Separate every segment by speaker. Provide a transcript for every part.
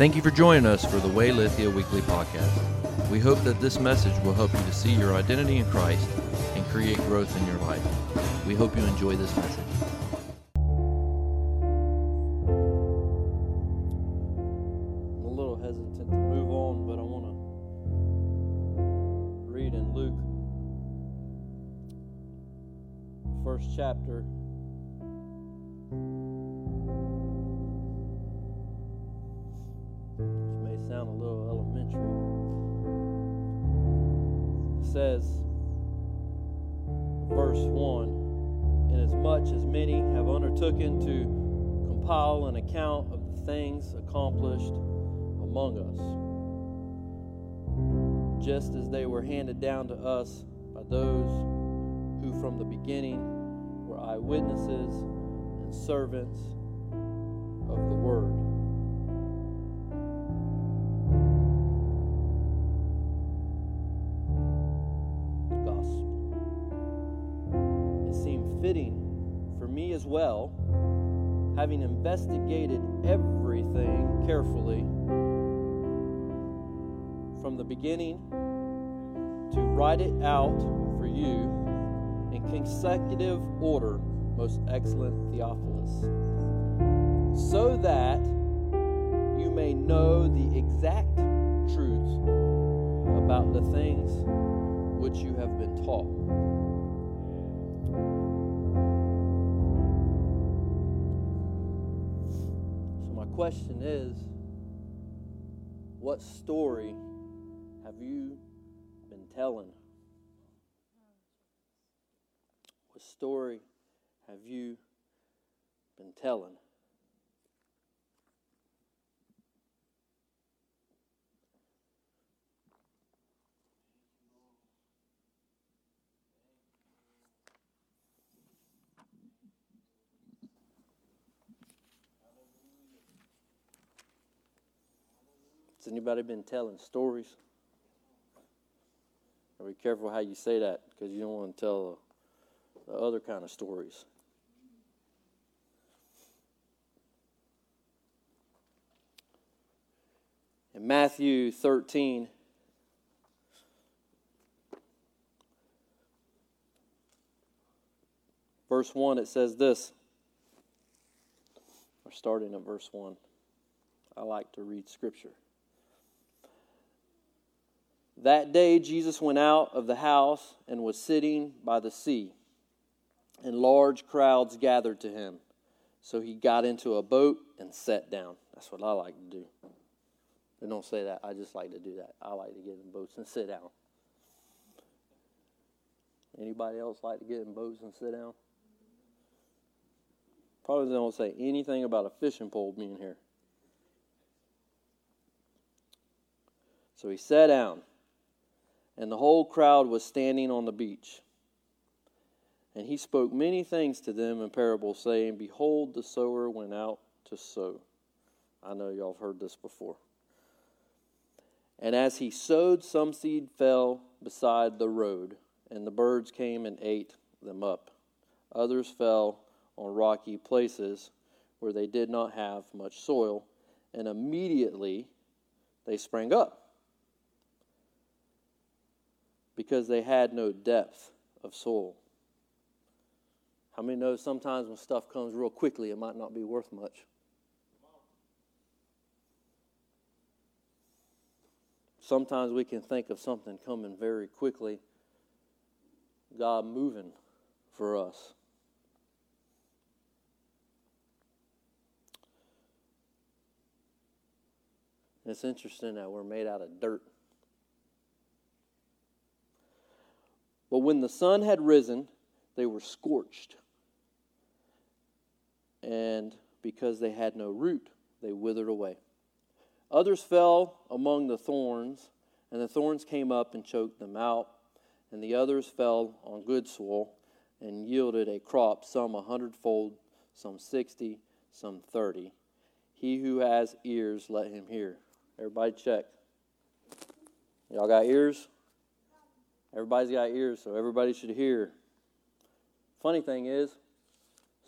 Speaker 1: Thank you for joining us for the Way Lithia Weekly Podcast. We hope that this message will help you to see your identity in Christ and create growth in your life. We hope you enjoy this message.
Speaker 2: I'm a little hesitant to move on, but I want to read in Luke, first chapter. Says, verse 1 Inasmuch as many have undertaken to compile an account of the things accomplished among us, just as they were handed down to us by those who from the beginning were eyewitnesses and servants of the word. Fitting for me as well, having investigated everything carefully from the beginning to write it out for you in consecutive order, most excellent Theophilus, so that you may know the exact truth about the things which you have been taught. Question is what story have you been telling? What story have you been telling? Has anybody been telling stories? Be careful how you say that because you don't want to tell the other kind of stories. In Matthew 13, verse 1, it says this. We're starting at verse 1. I like to read scripture. That day Jesus went out of the house and was sitting by the sea, and large crowds gathered to him. So he got into a boat and sat down. That's what I like to do. They don't say that. I just like to do that. I like to get in boats and sit down. Anybody else like to get in boats and sit down? Probably don't say anything about a fishing pole being here. So he sat down and the whole crowd was standing on the beach. And he spoke many things to them in parables, saying, Behold, the sower went out to sow. I know y'all have heard this before. And as he sowed, some seed fell beside the road, and the birds came and ate them up. Others fell on rocky places where they did not have much soil, and immediately they sprang up because they had no depth of soul. How many know sometimes when stuff comes real quickly, it might not be worth much? Sometimes we can think of something coming very quickly, God moving for us. It's interesting that we're made out of dirt. But when the sun had risen, they were scorched. And because they had no root, they withered away. Others fell among the thorns, and the thorns came up and choked them out. And the others fell on good soil and yielded a crop, some a hundredfold, some sixty, some thirty. He who has ears, let him hear. Everybody check. Y'all got ears? Everybody's got ears, so everybody should hear. Funny thing is,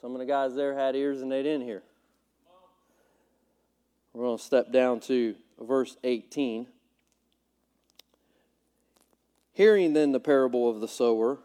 Speaker 2: some of the guys there had ears and they didn't hear. We're going to step down to verse 18. Hearing then the parable of the sower,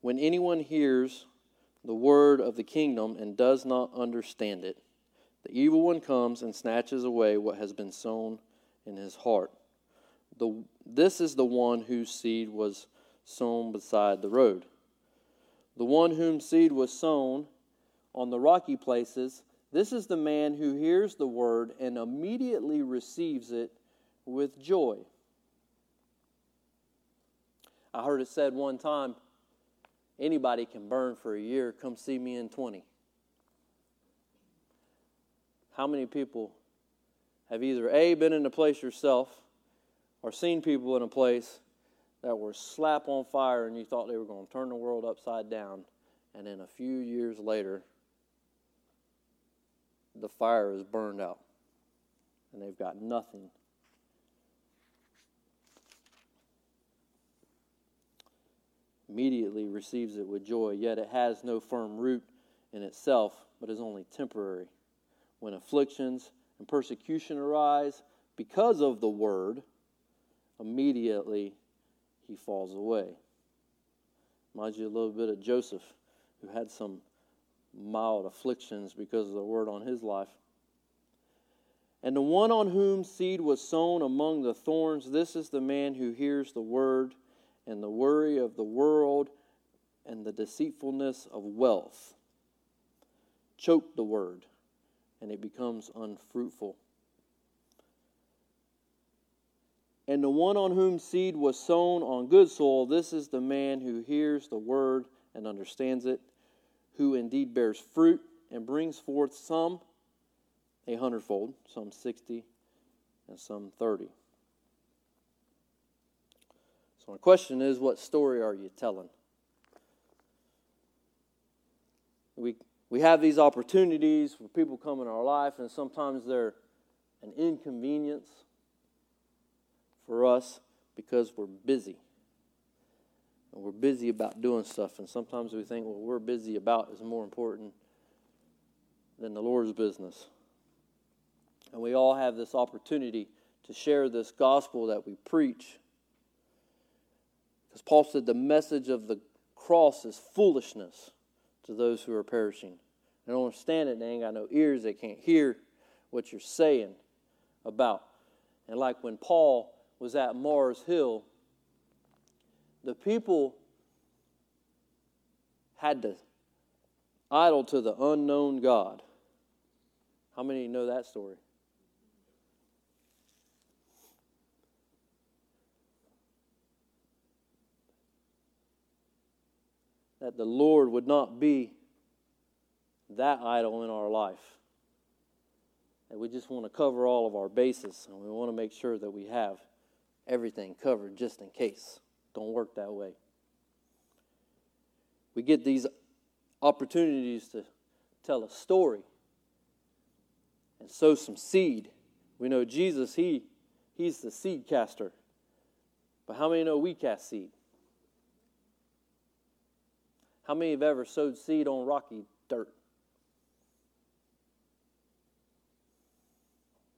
Speaker 2: when anyone hears the word of the kingdom and does not understand it, the evil one comes and snatches away what has been sown in his heart. The, this is the one whose seed was sown beside the road. The one whom seed was sown on the rocky places, this is the man who hears the word and immediately receives it with joy. I heard it said one time anybody can burn for a year. Come see me in 20. How many people have either A, been in a place yourself, or seen people in a place that were slap on fire and you thought they were going to turn the world upside down, and then a few years later, the fire is burned out and they've got nothing immediately receives it with joy, yet it has no firm root in itself, but is only temporary. When afflictions and persecution arise because of the word, immediately he falls away. Reminds you a little bit of Joseph, who had some mild afflictions because of the word on his life. And the one on whom seed was sown among the thorns, this is the man who hears the word and the worry of the world and the deceitfulness of wealth choke the word, and it becomes unfruitful. And the one on whom seed was sown on good soil, this is the man who hears the word and understands it, who indeed bears fruit and brings forth some a hundredfold, some sixty, and some thirty. So, my question is what story are you telling? We, we have these opportunities where people come in our life, and sometimes they're an inconvenience for us because we're busy. And we're busy about doing stuff, and sometimes we think what we're busy about is more important than the Lord's business. And we all have this opportunity to share this gospel that we preach because Paul said the message of the cross is foolishness to those who are perishing. They don't understand it. They ain't got no ears. They can't hear what you're saying about. And like when Paul was at Mars Hill, the people had to idol to the unknown God. How many know that story? that the Lord would not be that idol in our life. That we just want to cover all of our bases and we want to make sure that we have everything covered just in case. Don't work that way. We get these opportunities to tell a story and sow some seed. We know Jesus, he, he's the seed caster. But how many know we cast seed? How many have ever sowed seed on rocky dirt?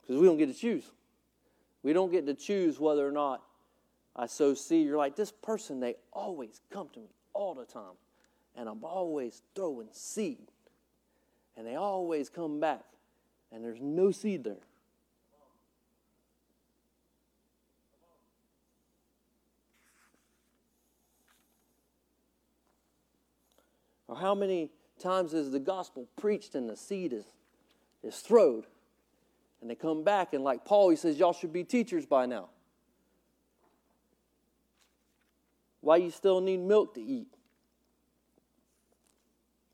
Speaker 2: Because we don't get to choose. We don't get to choose whether or not I sow seed. You're like, this person, they always come to me all the time. And I'm always throwing seed. And they always come back. And there's no seed there. Or how many times is the gospel preached and the seed is, is throwed? And they come back, and like Paul, he says, Y'all should be teachers by now. Why you still need milk to eat?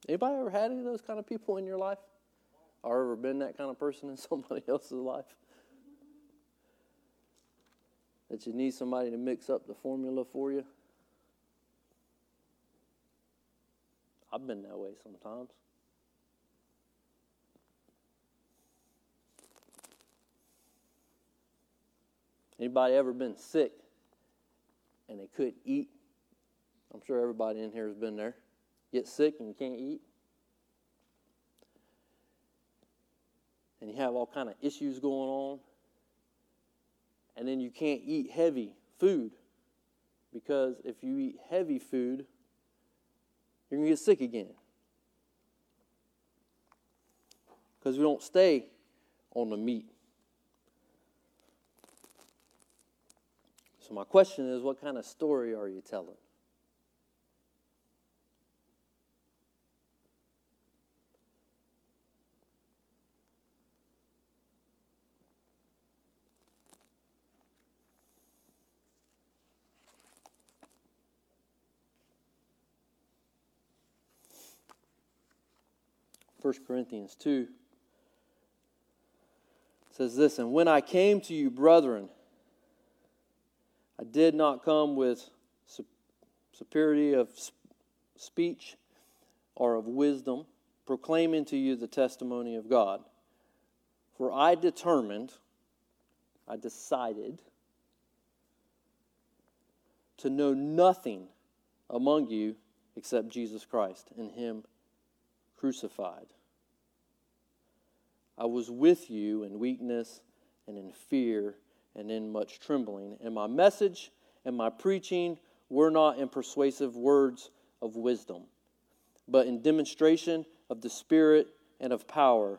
Speaker 2: Anybody ever had any of those kind of people in your life? Or ever been that kind of person in somebody else's life? That you need somebody to mix up the formula for you? I've been that way sometimes. Anybody ever been sick and they couldn't eat? I'm sure everybody in here has been there. Get sick and you can't eat. and you have all kind of issues going on and then you can't eat heavy food because if you eat heavy food you're going to get sick again because we don't stay on the meat so my question is what kind of story are you telling? First Corinthians 2 says this And when I came to you, brethren, I did not come with superiority of speech or of wisdom, proclaiming to you the testimony of God. For I determined, I decided to know nothing among you except Jesus Christ and Him crucified. I was with you in weakness and in fear and in much trembling. And my message and my preaching were not in persuasive words of wisdom, but in demonstration of the Spirit and of power,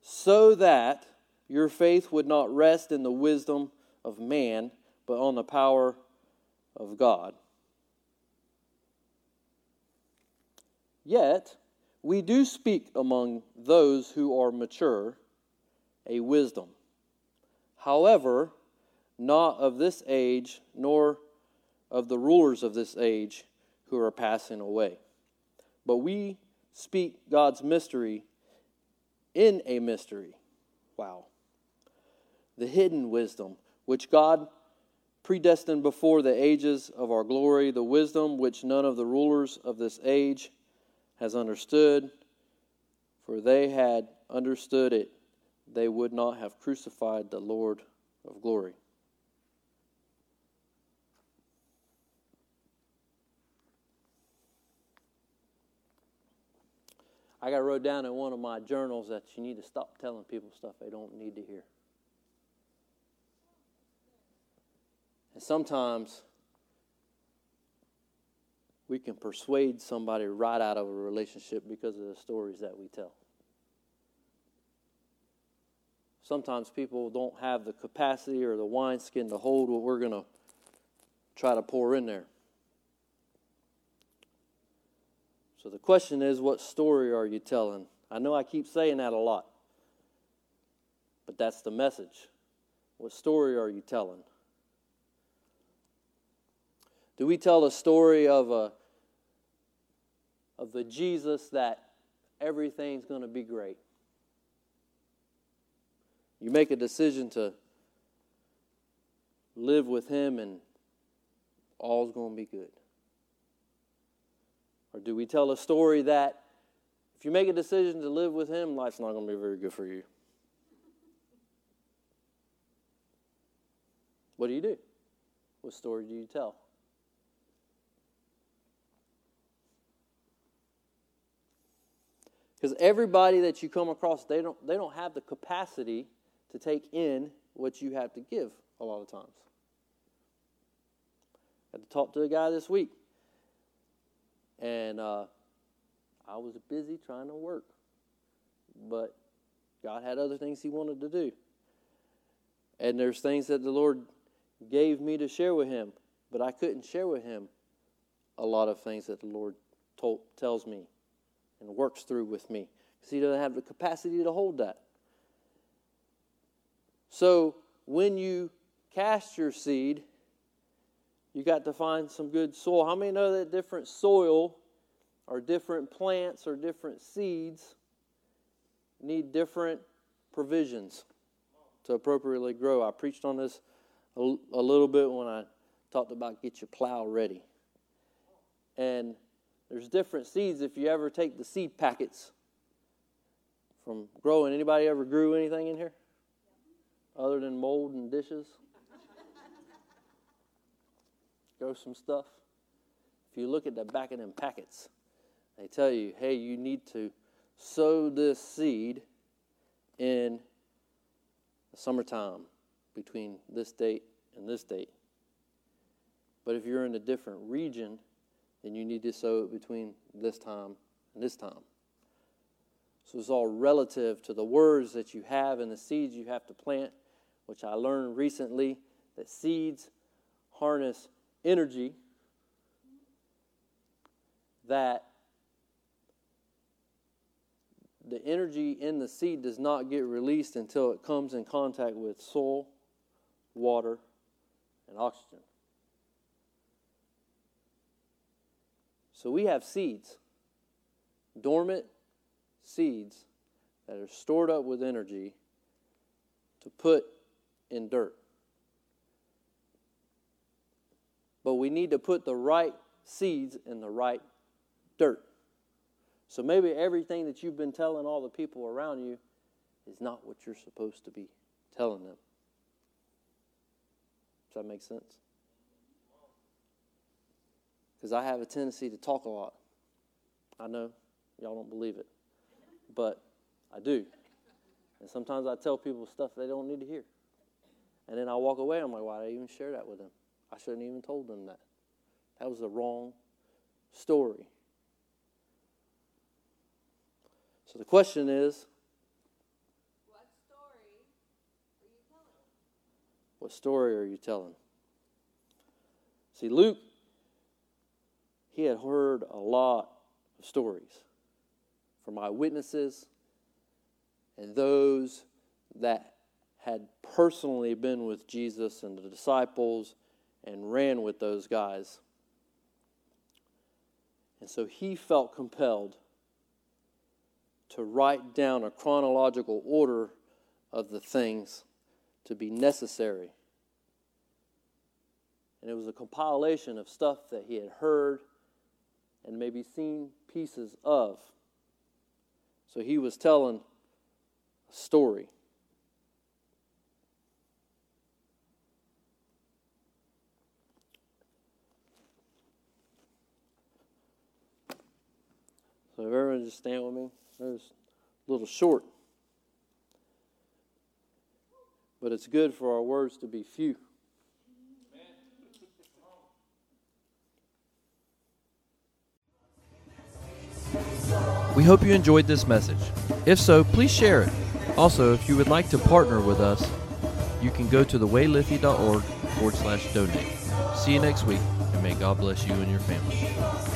Speaker 2: so that your faith would not rest in the wisdom of man, but on the power of God. Yet, we do speak among those who are mature a wisdom. However, not of this age, nor of the rulers of this age who are passing away. But we speak God's mystery in a mystery. Wow. The hidden wisdom, which God predestined before the ages of our glory, the wisdom which none of the rulers of this age has understood, for they had understood it, they would not have crucified the Lord of glory. I got wrote down in one of my journals that you need to stop telling people stuff they don't need to hear. And sometimes we can persuade somebody right out of a relationship because of the stories that we tell. Sometimes people don't have the capacity or the wineskin to hold what we're going to try to pour in there. So the question is, what story are you telling? I know I keep saying that a lot, but that's the message. What story are you telling? Do we tell a story of a of the Jesus that everything's going to be great. You make a decision to live with Him and all's going to be good. Or do we tell a story that if you make a decision to live with Him, life's not going to be very good for you? What do you do? What story do you tell? Because everybody that you come across, they don't, they don't have the capacity to take in what you have to give a lot of times. I had to talk to a guy this week, and uh, I was busy trying to work, but God had other things He wanted to do. And there's things that the Lord gave me to share with Him, but I couldn't share with Him a lot of things that the Lord told, tells me and works through with me because he doesn't have the capacity to hold that. So when you cast your seed, you got to find some good soil. How many know that different soil or different plants or different seeds need different provisions to appropriately grow? I preached on this a, a little bit when I talked about get your plow ready. And there's different seeds if you ever take the seed packets from growing. Anybody ever grew anything in here? Other than mold and dishes? Grow some stuff. If you look at the back of them packets, they tell you, hey, you need to sow this seed in the summertime between this date and this date. But if you're in a different region, then you need to sow it between this time and this time. So it's all relative to the words that you have and the seeds you have to plant, which I learned recently that seeds harness energy that the energy in the seed does not get released until it comes in contact with soil, water, and oxygen. So we have seeds, dormant seeds that are stored up with energy to put in dirt. But we need to put the right seeds in the right dirt. So maybe everything that you've been telling all the people around you is not what you're supposed to be telling them. Does that make sense? Because I have a tendency to talk a lot. I know y'all don't believe it, but I do. And sometimes I tell people stuff they don't need to hear. And then I walk away, I'm like, why did I even share that with them? I shouldn't even told them that. That was the wrong story. So the question is
Speaker 3: What story are you telling?
Speaker 2: what story are you telling? See, Luke, he had heard a lot of stories from eyewitnesses and those that had personally been with Jesus and the disciples and ran with those guys. And so he felt compelled to write down a chronological order of the things to be necessary. And it was a compilation of stuff that he had heard and maybe seen pieces of. So he was telling a story. So if everyone just stand with me. There's a little short. But it's good for our words to be few.
Speaker 1: We hope you enjoyed this message. If so, please share it. Also, if you would like to partner with us, you can go to thewaylithia.org forward slash donate. See you next week, and may God bless you and your family.